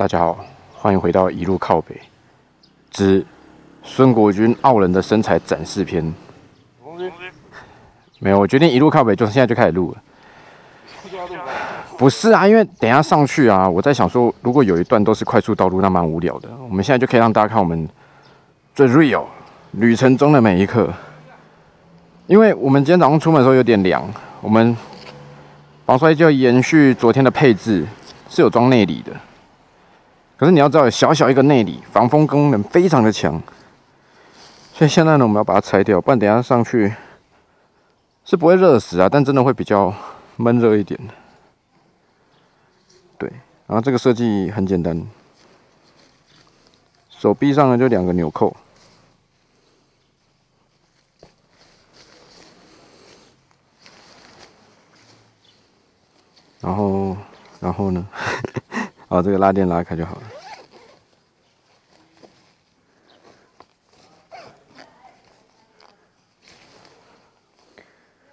大家好，欢迎回到一路靠北之孙国军傲人的身材展示篇。没有，我决定一路靠北，就现在就开始录了。不是啊，因为等一下上去啊，我在想说，如果有一段都是快速道路，那蛮无聊的。我们现在就可以让大家看我们最 real 旅程中的每一刻。因为我们今天早上出门的时候有点凉，我们防摔就延续昨天的配置，是有装内里的。可是你要知道，小小一个内里，防风功能非常的强。所以现在呢，我们要把它拆掉，不然等下上去是不会热死啊，但真的会比较闷热一点。对，然后这个设计很简单，手臂上呢就两个纽扣。然后，然后呢？啊，这个拉链拉开就好了。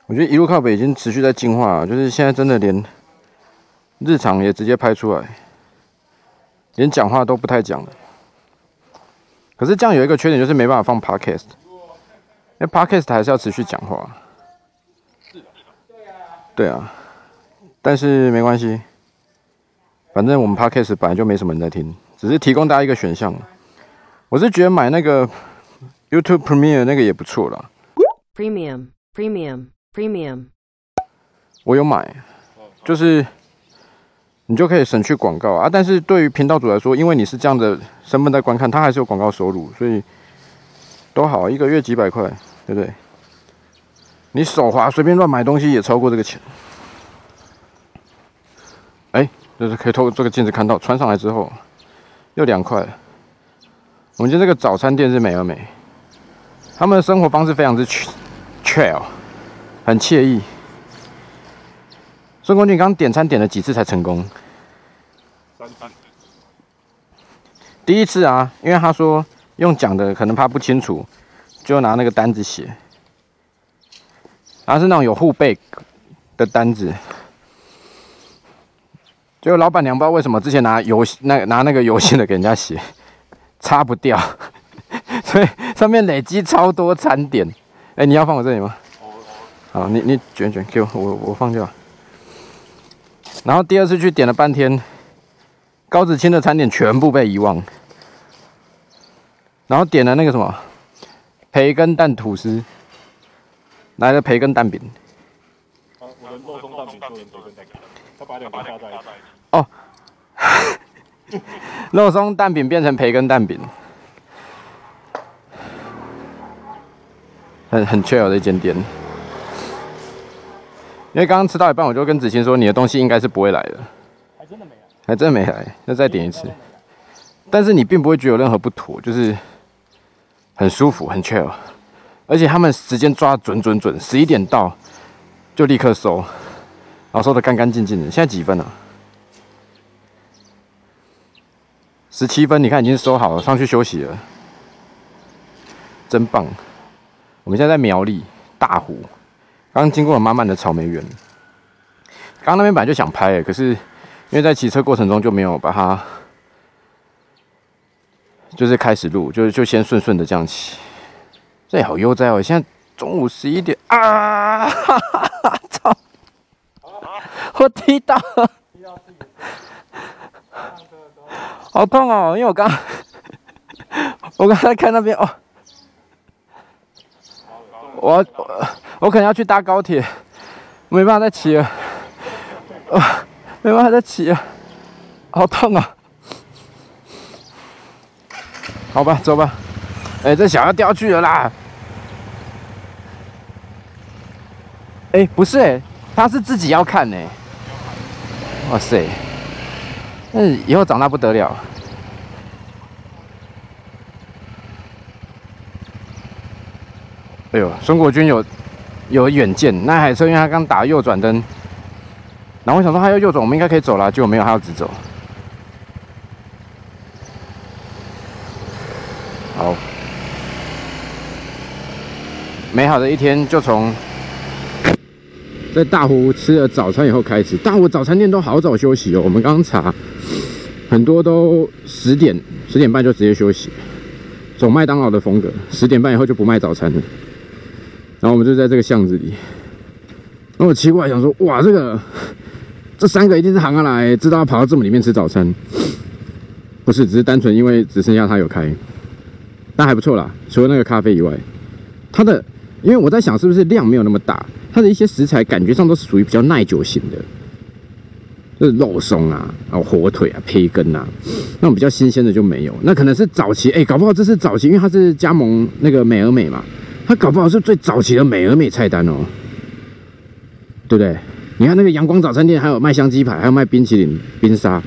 我觉得一路靠北已经持续在进化，就是现在真的连日常也直接拍出来，连讲话都不太讲了。可是这样有一个缺点，就是没办法放 podcast，因为 podcast 还是要持续讲话。对啊。但是没关系，反正我们 podcast 本来就没什么人在听，只是提供大家一个选项。我是觉得买那个 YouTube Premium 那个也不错啦。Premium, Premium, Premium。我有买，就是你就可以省去广告啊。但是对于频道主来说，因为你是这样的身份在观看，它还是有广告收入，所以都好，一个月几百块，对不对？你手滑随便乱买东西也超过这个钱。哎，就是可以透过这个镜子看到，穿上来之后又凉快。我们今天这个早餐店是美而美，他们的生活方式非常之 chill，很惬意。孙光俊刚点餐点了几次才成功？三次。第一次啊，因为他说用讲的可能怕不清楚，就拿那个单子写，他是那种有护背的单子。就老板娘不知道为什么之前拿油那拿那个油性的给人家洗，擦不掉，所以上面累积超多餐点。哎，你要放我这里吗？好，你你卷卷给我，我我放掉。然后第二次去点了半天，高子清的餐点全部被遗忘。然后点了那个什么培根蛋吐司，来了培根蛋饼。我的肉松蛋饼做成培根蛋饼，他把两个加在一起。哦，肉松蛋饼变成培根蛋饼，很很 chill 的一间店。因为刚刚吃到一半，我就跟子欣说：“你的东西应该是不会来的。”还真的没来，还真的没来，那再点一次。但是你并不会觉得有任何不妥，就是很舒服，很 chill，而且他们时间抓准准准，十一点到就立刻收，然后收的干干净净的。现在几分了？十七分，你看已经收好了，上去休息了，真棒！我们现在在苗栗大湖，刚经过了满满的草莓园。刚刚那边本来就想拍，可是因为在骑车过程中就没有把它，就是开始录，就就先顺顺的这样骑。这好悠哉哦！现在中午十一点啊！操！我踢到。好痛哦！因为我刚，我刚才看那边哦，我我可能要去搭高铁，没办法再骑了，啊，没办法再骑了，好痛啊！好吧，走吧。哎，这小要掉去了啦！哎，不是哎，他是自己要看呢。哇塞！嗯，以后长大不得了。哎呦，孙国军有有远见，那海车因为他刚打右转灯，然后我想说他要右转，我们应该可以走了，结果没有，他要直走。好，美好的一天就从在大湖吃了早餐以后开始。大湖早餐店都好早休息哦，我们刚刚查很多都十点十点半就直接休息，走麦当劳的风格，十点半以后就不卖早餐了。然后我们就在这个巷子里，然后我奇怪想说，哇，这个这三个一定是行下来，知道跑到这么里面吃早餐，不是，只是单纯因为只剩下他有开，但还不错啦，除了那个咖啡以外，它的，因为我在想是不是量没有那么大，它的一些食材感觉上都是属于比较耐久型的。就是肉松啊，然后火腿啊、培根啊，那种比较新鲜的就没有。那可能是早期，哎，搞不好这是早期，因为它是加盟那个美而美嘛，它搞不好是最早期的美而美菜单哦，对不对？你看那个阳光早餐店，还有卖香鸡排，还有卖冰淇淋、冰沙，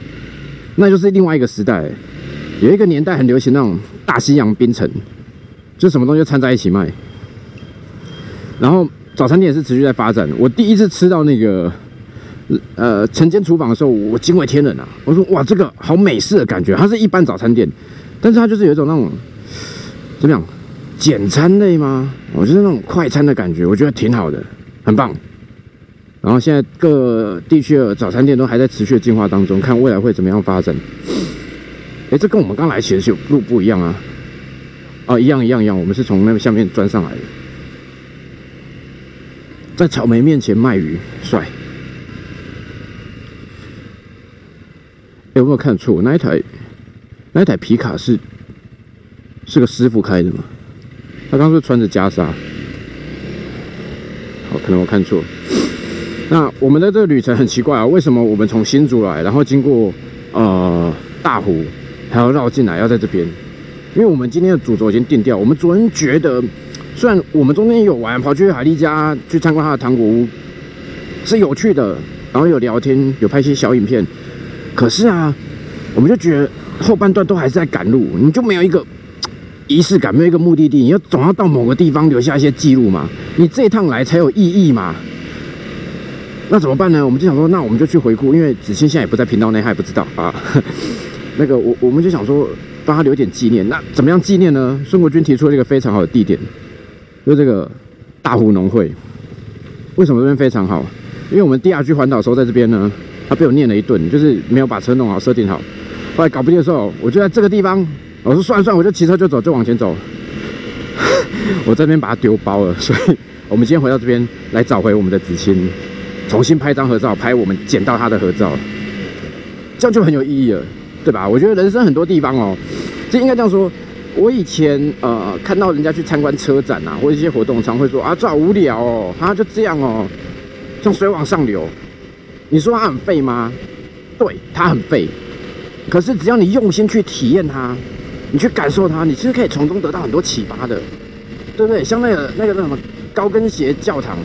那就是另外一个时代。有一个年代很流行那种大西洋冰城，就什么东西掺在一起卖。然后早餐店也是持续在发展。我第一次吃到那个。呃，晨间厨房的时候，我惊为天人啊！我说哇，这个好美式的感觉。它是一般早餐店，但是它就是有一种那种怎么样，简餐类吗？我就是那种快餐的感觉，我觉得挺好的，很棒。然后现在各地区的早餐店都还在持续的进化当中，看未来会怎么样发展。哎，这跟我们刚来其实路不一样啊！哦，一样一样一样，我们是从那个下面钻上来的，在草莓面前卖鱼，帅。有没有看错？那一台，那一台皮卡是是个师傅开的吗？他刚是穿着袈裟，好，可能我看错。那我们的这个旅程很奇怪啊，为什么我们从新竹来，然后经过呃大湖，还要绕进来，要在这边？因为我们今天的主轴已经定掉。我们昨天觉得，虽然我们中间有玩，跑去海丽家去参观他的糖果屋，是有趣的，然后有聊天，有拍一些小影片。可是啊，我们就觉得后半段都还是在赶路，你就没有一个仪式感，没有一个目的地，你要总要到某个地方留下一些记录嘛，你这一趟来才有意义嘛。那怎么办呢？我们就想说，那我们就去回顾，因为子欣现在也不在频道内，他也不知道啊。那个我我们就想说，帮他留点纪念。那怎么样纪念呢？孙国军提出了一个非常好的地点，就这个大湖农会。为什么这边非常好？因为我们第二句环岛的时候在这边呢。他被我念了一顿，就是没有把车弄好、设定好。后来搞不定的时候，我就在这个地方，我说算了算了，我就骑车就走，就往前走。我这边把它丢包了，所以我们今天回到这边来找回我们的子欣，重新拍张合照，拍我们捡到他的合照，这样就很有意义了，对吧？我觉得人生很多地方哦，这应该这样说。我以前呃看到人家去参观车展啊，或者一些活动，常会说啊这好无聊哦，啊就这样哦，像水往上流。你说它很废吗？对，它很废。可是只要你用心去体验它，你去感受它，你其实可以从中得到很多启发的，对不对？像那个那个那什么高跟鞋教堂，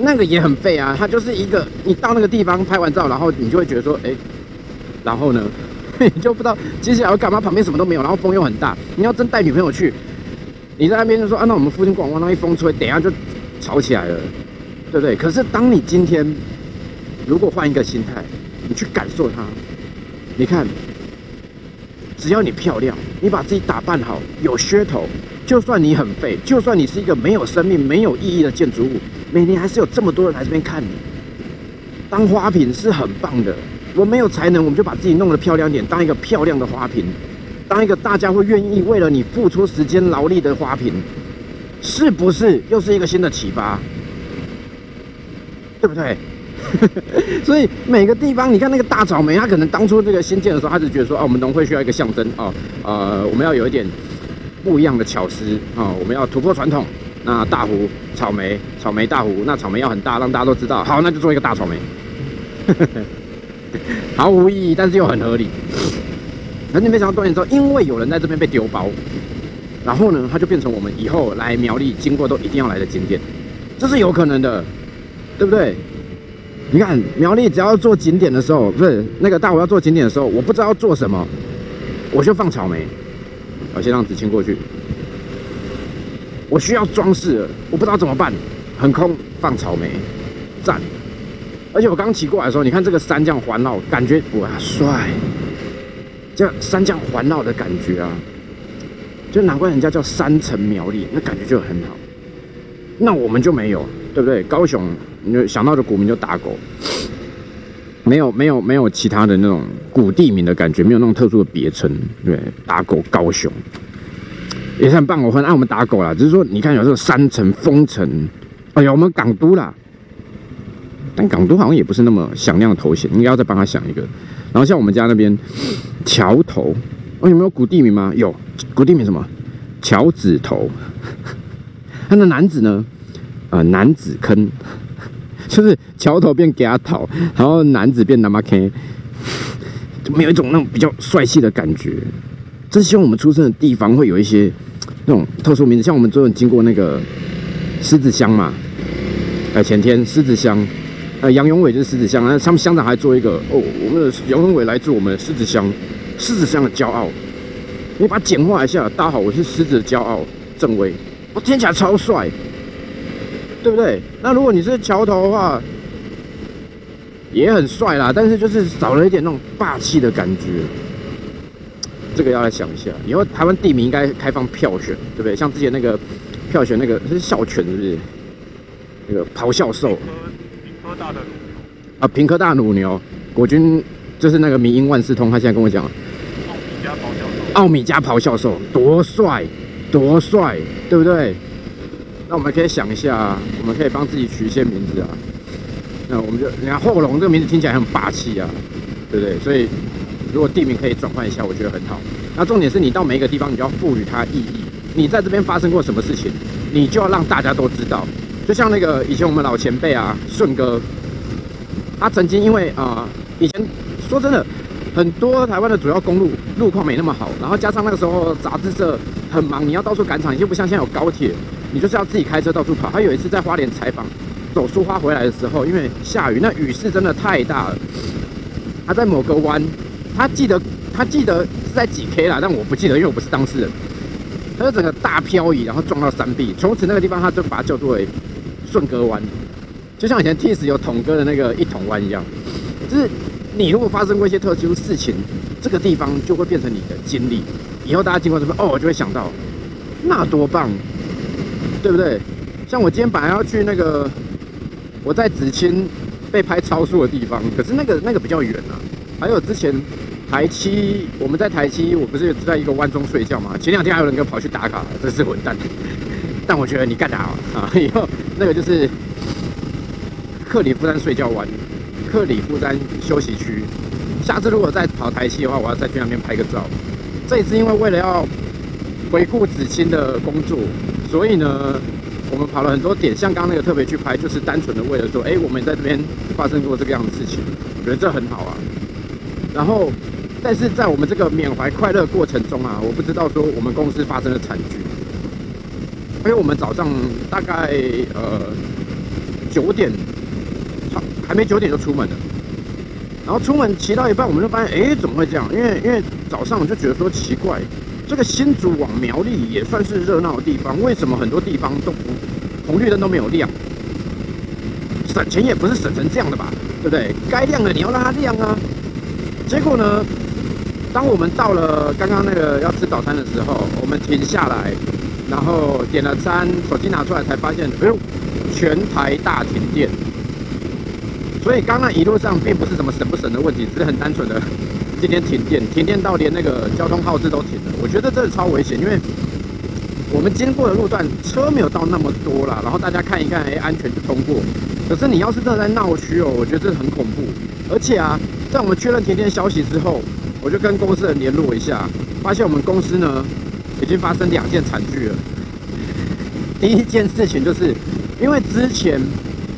那个也很废啊。它就是一个，你到那个地方拍完照，然后你就会觉得说，哎，然后呢，你就不知道接下来要干嘛。旁边什么都没有，然后风又很大。你要真带女朋友去，你在那边就说啊，那我们附近逛逛，那一风吹，等一下就吵起来了，对不对？可是当你今天。如果换一个心态，你去感受它，你看，只要你漂亮，你把自己打扮好，有噱头，就算你很废，就算你是一个没有生命、没有意义的建筑物，每年还是有这么多人来这边看你。当花瓶是很棒的，我没有才能，我们就把自己弄得漂亮点，当一个漂亮的花瓶，当一个大家会愿意为了你付出时间劳力的花瓶，是不是又是一个新的启发？对不对？所以每个地方，你看那个大草莓，它可能当初这个新建的时候，他就觉得说，哦，我们农会需要一个象征哦，呃，我们要有一点不一样的巧思啊，我们要突破传统。那大湖草莓，草莓大湖，那草莓要很大，让大家都知道。好，那就做一个大草莓，毫无意义，但是又很合理。可是没想到多年之后，因为有人在这边被丢包，然后呢，它就变成我们以后来苗栗经过都一定要来的景点，这是有可能的，对不对？你看苗栗只要做景点的时候，不是那个大湖要做景点的时候，我不知道做什么，我就放草莓。我先让子清过去。我需要装饰，我不知道怎么办，很空，放草莓，赞。而且我刚骑过来的时候，你看这个山这样环绕，感觉哇帅，这样山这样环绕的感觉啊，就难怪人家叫山城苗栗，那感觉就很好。那我们就没有，对不对？高雄。你就想到的股民就打狗，没有没有没有其他的那种古地名的感觉，没有那种特殊的别称。对，打狗高雄也是很棒，我很爱我们打狗啦。只是说，你看有这个山城、风城，哎呀，我们港都啦。但港都好像也不是那么响亮的头衔，应该要再帮他想一个。然后像我们家那边桥头，哦，有没有古地名吗？有，古地名什么？桥子头。他的男子呢？呃，男子坑，就是桥头变给他讨，然后男子变男妈 K，就没有一种那种比较帅气的感觉。真希望我们出生的地方会有一些那种特殊名字，像我们昨天经过那个狮子乡嘛，呃，前天狮子乡。呃，杨永伟就是狮子乡，那他们乡长还做一个哦，我们的杨永伟来自我们狮子乡，狮子乡的骄傲。你把它简化一下，大家好，我是狮子的骄傲郑威，我听起来超帅，对不对？那如果你是桥头的话，也很帅啦，但是就是少了一点那种霸气的感觉。这个要来想一下，以后台湾地名应该开放票选，对不对？像之前那个票选那个是校犬，是不是？那个咆哮兽。平科大的啊，平科大乳牛，国军就是那个民音万事通，他现在跟我讲，奥米加咆哮兽，多帅，多帅，对不对？那我们可以想一下，我们可以帮自己取一些名字啊。那我们就，你看后龙这个名字听起来很霸气啊，对不对？所以如果地名可以转换一下，我觉得很好。那重点是你到每一个地方，你就要赋予它意义。你在这边发生过什么事情，你就要让大家都知道。就像那个以前我们老前辈啊，顺哥，他曾经因为啊，以前说真的，很多台湾的主要公路路况没那么好，然后加上那个时候杂志社很忙，你要到处赶场，就不像现在有高铁，你就是要自己开车到处跑。他有一次在花莲采访，走出花回来的时候，因为下雨，那雨势真的太大了。他在某个弯，他记得他记得是在几 K 啦，但我不记得，因为我不是当事人。他就整个大漂移，然后撞到山壁，从此那个地方他就把它叫做为。顺哥湾，就像以前 T 十有统哥的那个一统湾一样，就是你如果发生过一些特殊事情，这个地方就会变成你的经历。以后大家经过这边，哦，就会想到，那多棒，对不对？像我今天本来要去那个我在紫青被拍超速的地方，可是那个那个比较远啊。还有之前台七，我们在台七，我不是在一个湾中睡觉嘛？前两天还有人给我跑去打卡，真是混蛋。但我觉得你干啥啊？以后那个就是克里夫山睡觉湾，克里夫山休息区。下次如果再跑台七的话，我要再去那边拍个照。这一次因为为了要回顾子清的工作，所以呢，我们跑了很多点。像刚刚那个特别去拍，就是单纯的为了说，哎，我们在这边发生过这个样的事情，我觉得这很好啊。然后，但是在我们这个缅怀快乐过程中啊，我不知道说我们公司发生了惨剧。因为我们早上大概呃九点，还还没九点就出门了，然后出门骑到一半，我们就发现，哎，怎么会这样？因为因为早上我就觉得说奇怪，这个新竹往苗栗也算是热闹的地方，为什么很多地方都红绿灯都没有亮？省钱也不是省成这样的吧，对不对？该亮的你要让它亮啊。结果呢，当我们到了刚刚那个要吃早餐的时候，我们停下来。然后点了餐，手机拿出来才发现，哎呦，全台大停电。所以刚刚一路上并不是什么省不省的问题，只是很单纯的今天停电，停电到连那个交通号志都停。我觉得这超危险，因为我们经过的路段车没有到那么多啦，然后大家看一看，哎，安全就通过。可是你要是真的在闹区哦，我觉得这很恐怖。而且啊，在我们确认停电消息之后，我就跟公司人联络一下，发现我们公司呢。已经发生两件惨剧了。第一件事情就是，因为之前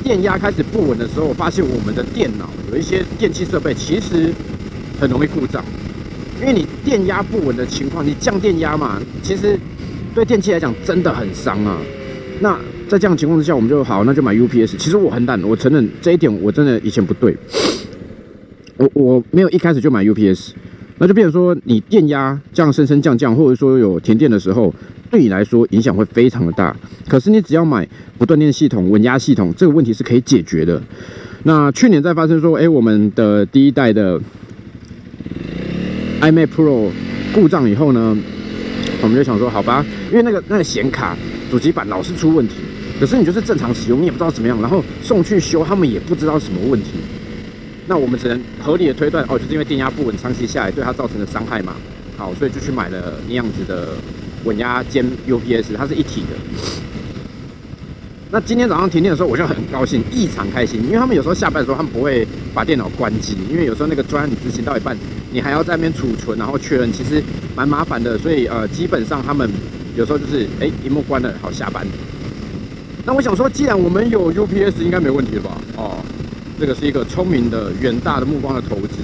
电压开始不稳的时候，我发现我们的电脑有一些电器设备其实很容易故障。因为你电压不稳的情况，你降电压嘛，其实对电器来讲真的很伤啊。那在这样情况之下，我们就好，那就买 UPS。其实我很懒，我承认这一点我真的以前不对。我我没有一开始就买 UPS。那就变成说，你电压这样升升降降，或者说有停电的时候，对你来说影响会非常的大。可是你只要买不断电系统、稳压系统，这个问题是可以解决的。那去年在发生说，哎，我们的第一代的 iMac Pro 故障以后呢，我们就想说，好吧，因为那个那个显卡主机板老是出问题，可是你就是正常使用，你也不知道怎么样，然后送去修，他们也不知道什么问题。那我们只能合理的推断，哦，就是因为电压不稳，长期下来对它造成的伤害嘛。好，所以就去买了那样子的稳压兼 UPS，它是一体的。那今天早上停电的时候，我就很高兴，异常开心，因为他们有时候下班的时候，他们不会把电脑关机，因为有时候那个专案你执行到一半，你还要在那边储存，然后确认，其实蛮麻烦的。所以呃，基本上他们有时候就是，哎，荧幕关了，好下班。那我想说，既然我们有 UPS，应该没问题了吧？哦，这个是一个聪明的、远大的目光的投资。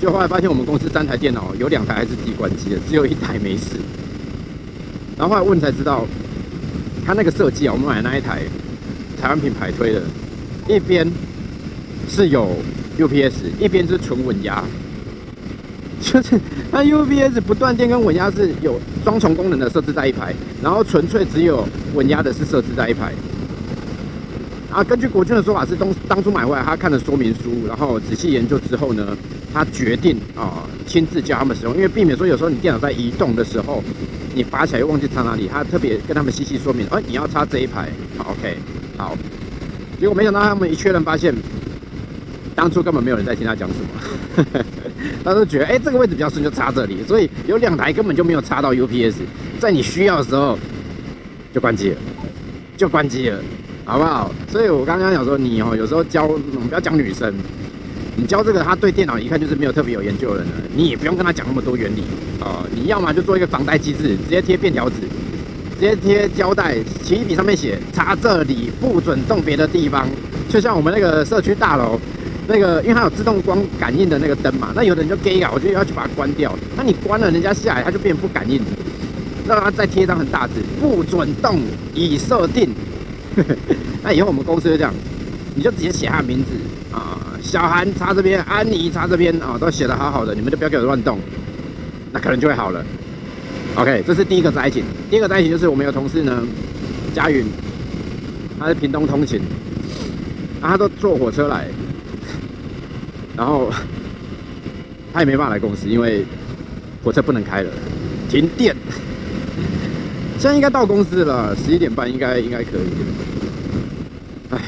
就后来发现，我们公司三台电脑有两台还是自己关机的，只有一台没事。然后后来问才知道。它那个设计啊，我们买那一台台湾品牌推的，一边是有 UPS，一边是纯稳压，就是它 UPS 不断电跟稳压是有双重功能的设置在一排，然后纯粹只有稳压的是设置在一排。啊，根据国军的说法是，当当初买回来他看了说明书，然后仔细研究之后呢，他决定啊亲自教他们使用，因为避免说有时候你电脑在移动的时候。你拔起来又忘记插哪里，他特别跟他们细细说明，哎，你要插这一排，好，OK，好。结果没想到他们一确认发现，当初根本没有人在听他讲什么，他都觉得，哎，这个位置比较顺，就插这里。所以有两台根本就没有插到 UPS，在你需要的时候就关机了，就关机了，好不好？所以我刚刚讲说，你哦，有时候教，我们不要讲女生。你教这个，他对电脑一看就是没有特别有研究的人，你也不用跟他讲那么多原理哦。你要么就做一个防呆机制，直接贴便条纸，直接贴胶带，起笔上面写插这里，不准动别的地方。就像我们那个社区大楼，那个因为它有自动光感应的那个灯嘛，那有的人就 gay 啊，我就要去把它关掉。那你关了，人家下来他就变不感应，让他再贴一张很大字，不准动，已设定。那以后我们公司就这样，你就直接写他的名字啊。小韩插这边，安妮插这边啊，都写的好好的，你们就不要给我乱动，那可能就会好了。OK，这是第一个灾情。第二个灾情就是我们有同事呢，佳云，他是屏东通勤，啊，他都坐火车来，然后他也没办法来公司，因为火车不能开了，停电。现在应该到公司了，十一点半应该应该可以。唉。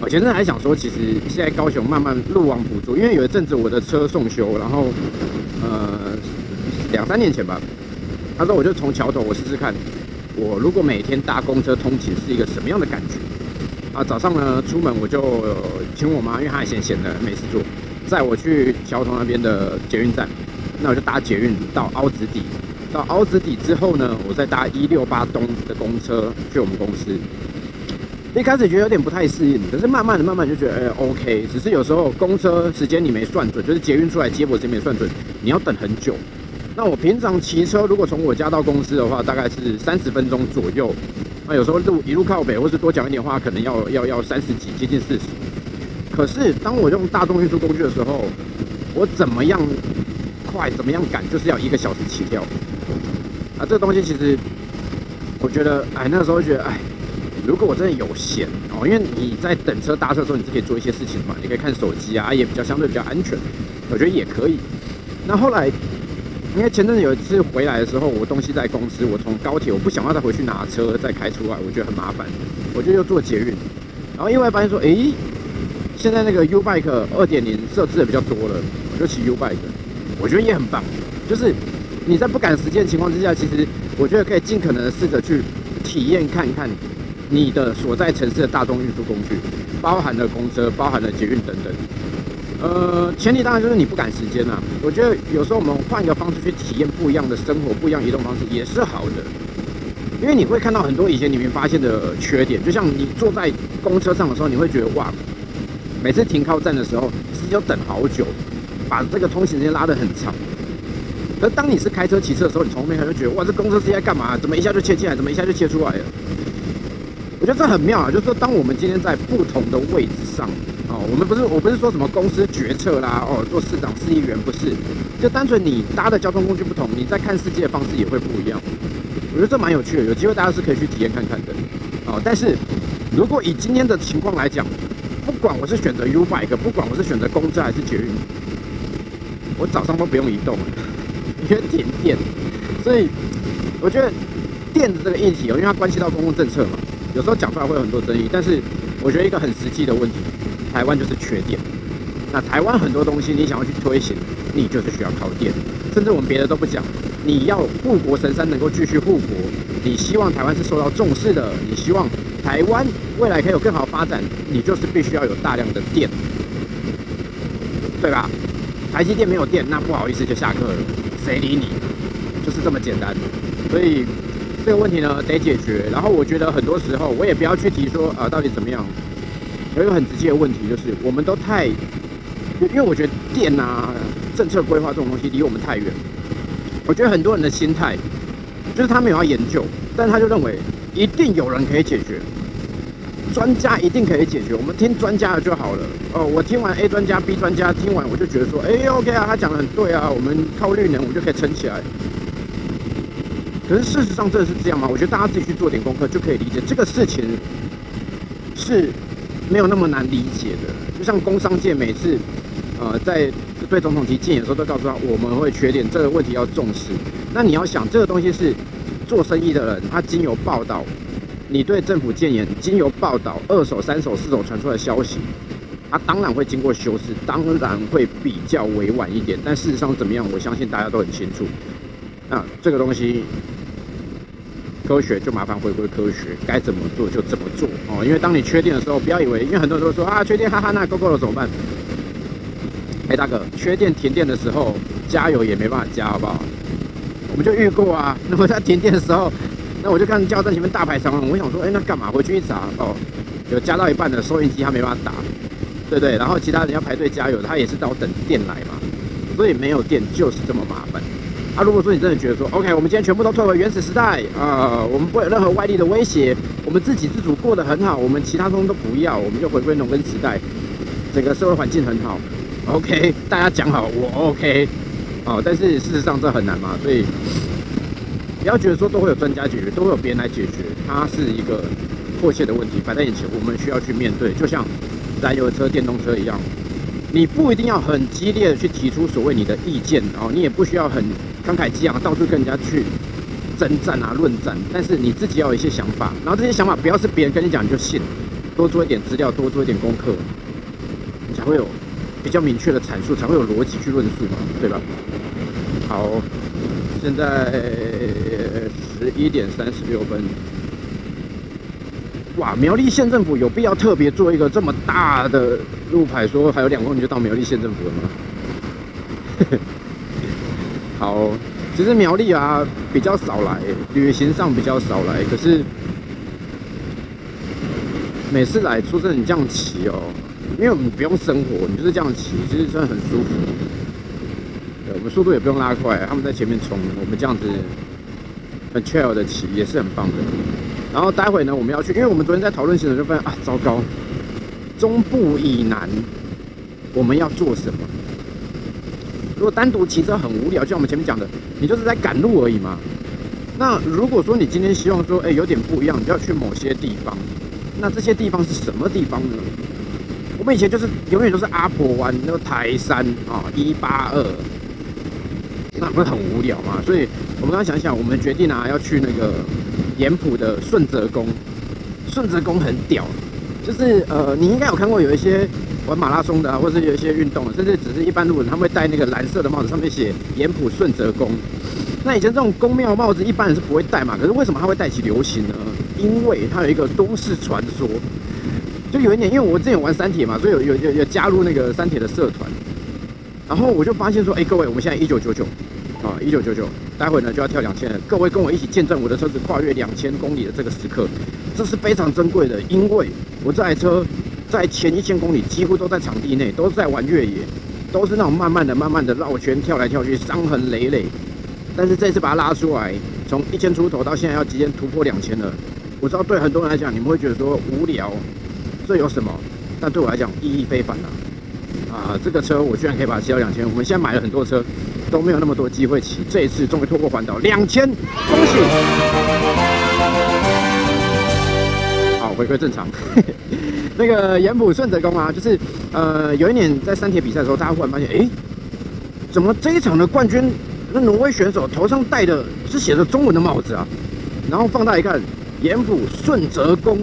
我前阵还想说，其实现在高雄慢慢路网补助，因为有一阵子我的车送修，然后呃两三年前吧，他说我就从桥头我试试看，我如果每天搭公车通勤是一个什么样的感觉啊？早上呢出门我就请我妈，因为她闲闲的没事做，载我去桥头那边的捷运站，那我就搭捷运到凹子底，到凹子底之后呢，我再搭一六八东的公车去我们公司。一开始觉得有点不太适应，可是慢慢的、慢慢就觉得，哎，OK。只是有时候公车时间你没算准，就是捷运出来接我时间没算准，你要等很久。那我平常骑车，如果从我家到公司的话，大概是三十分钟左右。那有时候路一路靠北，或是多讲一点话，可能要要要三十几，接近四十。可是当我用大众运输工具的时候，我怎么样快，怎么样赶，就是要一个小时起跳。啊，这个东西其实，我觉得，哎，那时候觉得，哎。如果我真的有闲哦，因为你在等车搭车的时候，你是可以做一些事情嘛，你可以看手机啊，也比较相对比较安全，我觉得也可以。那后来，因为前阵子有一次回来的时候，我东西在公司，我从高铁我不想要再回去拿车再开出来，我觉得很麻烦，我就又坐捷运，然后意外发现说，诶，现在那个 U Bike 二点零设置的比较多了，我就骑 U Bike，我觉得也很棒，就是你在不赶时间的情况之下，其实我觉得可以尽可能的试着去体验看一看。你的所在城市的大众运输工具，包含了公车，包含了捷运等等。呃，前提当然就是你不赶时间啊。我觉得有时候我们换一个方式去体验不一样的生活，不一样移动方式也是好的。因为你会看到很多以前你没发现的缺点，就像你坐在公车上的时候，你会觉得哇，每次停靠站的时候，司机要等好久，把这个通行时间拉得很长。而当你是开车、骑车的时候，你从后面看就觉得哇，这公车司机在干嘛？怎么一下就切进来？怎么一下就切出来了？我觉得这很妙啊，就是说，当我们今天在不同的位置上，哦，我们不是，我不是说什么公司决策啦，哦，做市长、市议员不是，就单纯你搭的交通工具不同，你在看世界的方式也会不一样。我觉得这蛮有趣的，有机会大家是可以去体验看看的。哦，但是如果以今天的情况来讲，不管我是选择 U bike，不管我是选择公车还是捷运，我早上都不用移动，缺停电。所以我觉得电的这个议题哦，因为它关系到公共政策嘛。有时候讲出来会有很多争议，但是我觉得一个很实际的问题，台湾就是缺电。那台湾很多东西你想要去推行，你就是需要靠电。甚至我们别的都不讲，你要护国神山能够继续护国，你希望台湾是受到重视的，你希望台湾未来可以有更好发展，你就是必须要有大量的电，对吧？台积电没有电，那不好意思就下课了，谁理你？就是这么简单。所以这个问题呢得解决。然后我觉得很多时候我也不要去提说啊到底怎么样。有一个很直接的问题就是，我们都太，因为我觉得电啊。政策规划这种东西离我们太远，我觉得很多人的心态就是他没有要研究，但他就认为一定有人可以解决，专家一定可以解决，我们听专家的就好了。哦，我听完 A 专家、B 专家听完，我就觉得说，哎，OK 啊，他讲的很对啊，我们靠绿能，我就可以撑起来。可是事实上真的是这样吗？我觉得大家自己去做点功课就可以理解，这个事情是没有那么难理解的。就像工商界每次，呃，在对总统提建议的时候，都告诉他我们会缺点，这个问题要重视。那你要想，这个东西是做生意的人，他经由报道，你对政府建言，经由报道，二手、三手、四手传出来的消息，他当然会经过修饰，当然会比较委婉一点。但事实上怎么样，我相信大家都很清楚。那这个东西，科学就麻烦回归科学，该怎么做就怎么做哦。因为当你缺电的时候，不要以为，因为很多人都说啊，缺电，哈哈，那够够了怎么办？哎，大哥，缺电停电的时候，加油也没办法加，好不好？我们就遇过啊。那么在停电的时候，那我就看加油站前面大排长龙。我想说，哎，那干嘛？回去一查，哦，有加到一半的收音机他没办法打，对不对？然后其他人要排队加油，他也是到等电来嘛。所以没有电就是这么麻烦。啊，如果说你真的觉得说，OK，我们今天全部都退回原始时代啊，我们不有任何外力的威胁，我们自给自足过得很好，我们其他东西都不要，我们就回归农耕时代，整个社会环境很好。OK，大家讲好，我 OK，哦，但是事实上这很难嘛，所以不要觉得说都会有专家解决，都会有别人来解决，它是一个迫切的问题摆在眼前，我们需要去面对，就像燃油车、电动车一样，你不一定要很激烈的去提出所谓你的意见，哦，你也不需要很慷慨激昂到处跟人家去征战啊、论战，但是你自己要有一些想法，然后这些想法不要是别人跟你讲你就信，多做一点资料，多做一点功课，你才会有。比较明确的阐述才会有逻辑去论述嘛，对吧？好，现在十一点三十六分。哇，苗栗县政府有必要特别做一个这么大的路牌，说还有两公里就到苗栗县政府了吗？好，其实苗栗啊比较少来，旅行上比较少来，可是每次来，说真的，你这样骑哦。因为我们不用生活，你就是这样骑，其实真的很舒服。对，我们速度也不用拉快，他们在前面冲，我们这样子很 chill 的骑也是很棒的。然后待会呢，我们要去，因为我们昨天在讨论行程就发现啊，糟糕，中部以南我们要做什么？如果单独骑车很无聊，就像我们前面讲的，你就是在赶路而已嘛。那如果说你今天希望说，哎，有点不一样，你要去某些地方，那这些地方是什么地方呢？我们以前就是永远都是阿婆湾，那个台山啊，一八二，那不是很无聊嘛？所以我们刚刚想想，我们决定啊要去那个盐浦的顺泽宫。顺泽宫很屌，就是呃，你应该有看过有一些玩马拉松的，或者是有一些运动的，甚至只是一般路人，他们会戴那个蓝色的帽子，上面写盐浦顺泽宫。那以前这种宫庙帽子一般人是不会戴嘛，可是为什么它会带起流行呢？因为它有一个都市传说。就有一年，因为我之前玩三铁嘛，所以有有有有加入那个三铁的社团，然后我就发现说，哎，各位，我们现在一九九九，啊，一九九九，待会呢就要跳两千了，各位跟我一起见证我的车子跨越两千公里的这个时刻，这是非常珍贵的，因为我这台车在前一千公里几乎都在场地内，都是在玩越野，都是那种慢慢的、慢慢的绕圈跳来跳去，伤痕累累，但是这次把它拉出来，从一千出头到现在要即将突破两千了，我知道对很多人来讲，你们会觉得说无聊。这有什么？但对我来讲意义非凡呐！啊，这个车我居然可以把它骑到两千。我们现在买了很多车，都没有那么多机会骑。这一次终于突破环岛两千，恭喜！好，回归正常。那个盐埔顺泽宫啊，就是呃，有一年在三铁比赛的时候，大家忽然发现，哎，怎么这一场的冠军那挪威选手头上戴的是写着中文的帽子啊？然后放大一看，盐埔顺泽宫。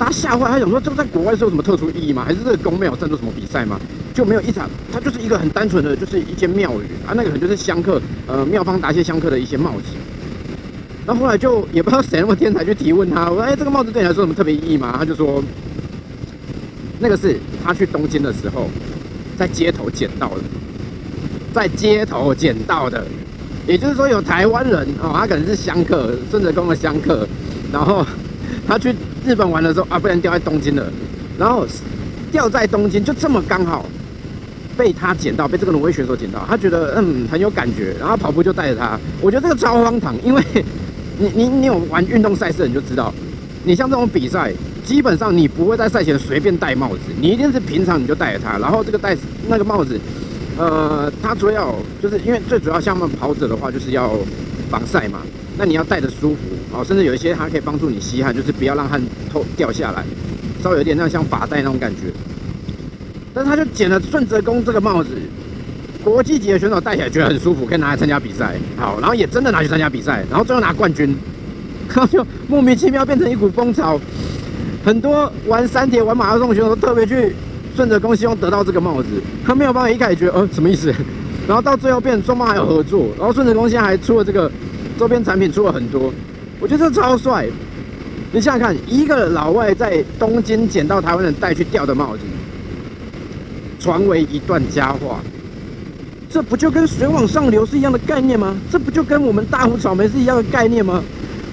大家吓坏，他想说这个在国外是有什么特殊意义吗？还是这个宫庙有赞助什么比赛吗？就没有一场，它就是一个很单纯的，就是一间庙宇啊，那个可能就是香客，呃，妙方答谢香客的一些帽子。然后后来就也不知道谁那么天才去提问他，我说：“哎，这个帽子对你来说有什么特别意义吗？”他就说：“那个是他去东京的时候，在街头捡到的，在街头捡到的。也就是说，有台湾人哦，他可能是香客，顺德宫的香客，然后他去日本玩的时候啊，不然掉在东京了，然后掉在东京就这么刚好。”被他捡到，被这个挪威选手捡到，他觉得嗯很有感觉，然后跑步就带着他。我觉得这个超荒唐，因为你你你有玩运动赛事，你就知道，你像这种比赛，基本上你不会在赛前随便戴帽子，你一定是平常你就戴着它。然后这个戴那个帽子，呃，它主要就是因为最主要像跑者的话，就是要防晒嘛。那你要戴着舒服哦，甚至有一些它可以帮助你吸汗，就是不要让汗透掉下来，稍微有点那像发带那种感觉。但是他就捡了顺泽宫这个帽子，国际级的选手戴起来觉得很舒服，可以拿来参加比赛。好，然后也真的拿去参加比赛，然后最后拿冠军，然后就莫名其妙变成一股风潮。很多玩山铁、玩马拉松的选手都特别去顺泽宫，希望得到这个帽子。他没有办法一开始觉得，呃，什么意思？然后到最后变双方还有合作，然后顺泽宫现在还出了这个周边产品，出了很多。我觉得这超帅。你想想看，一个老外在东京捡到台湾人带去掉的帽子。传为一段佳话，这不就跟水往上流是一样的概念吗？这不就跟我们大湖草莓是一样的概念吗？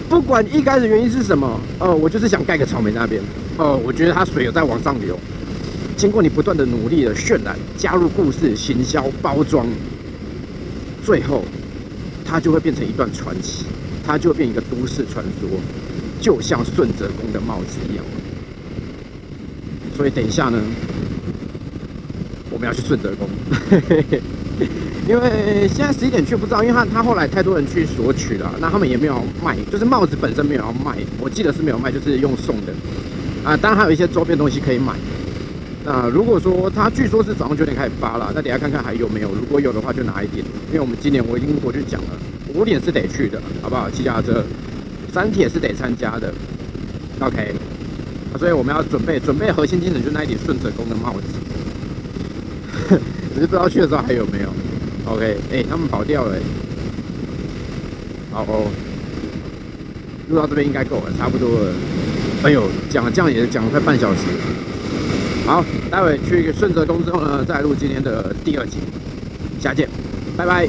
不管一开始原因是什么，哦，我就是想盖个草莓那边，哦，我觉得它水有在往上流。经过你不断的努力的渲染、加入故事、行销、包装，最后它就会变成一段传奇，它就会变一个都市传说，就像顺泽宫的帽子一样。所以等一下呢？我们要去顺德宫，因为现在十一点去不知道，因为他他后来太多人去索取了，那他们也没有卖，就是帽子本身没有要卖，我记得是没有卖，就是用送的啊。当然还有一些周边东西可以买。那如果说他据说是早上九点开始发了，那等下看看还有没有，如果有的话就拿一点，因为我们今年我已经过去讲了，五点是得去的，好不好？骑脚车，三铁是得参加的，OK。所以我们要准备准备核心精神，就那一顶顺泽宫的帽子。只是不知道去的时候还有没有？OK，哎，他们跑掉了。好哦，录到这边应该够了，差不多了。哎呦，讲这样也讲了快半小时。好，待会去顺泽宫之后呢，再录今天的第二集。下见，拜拜。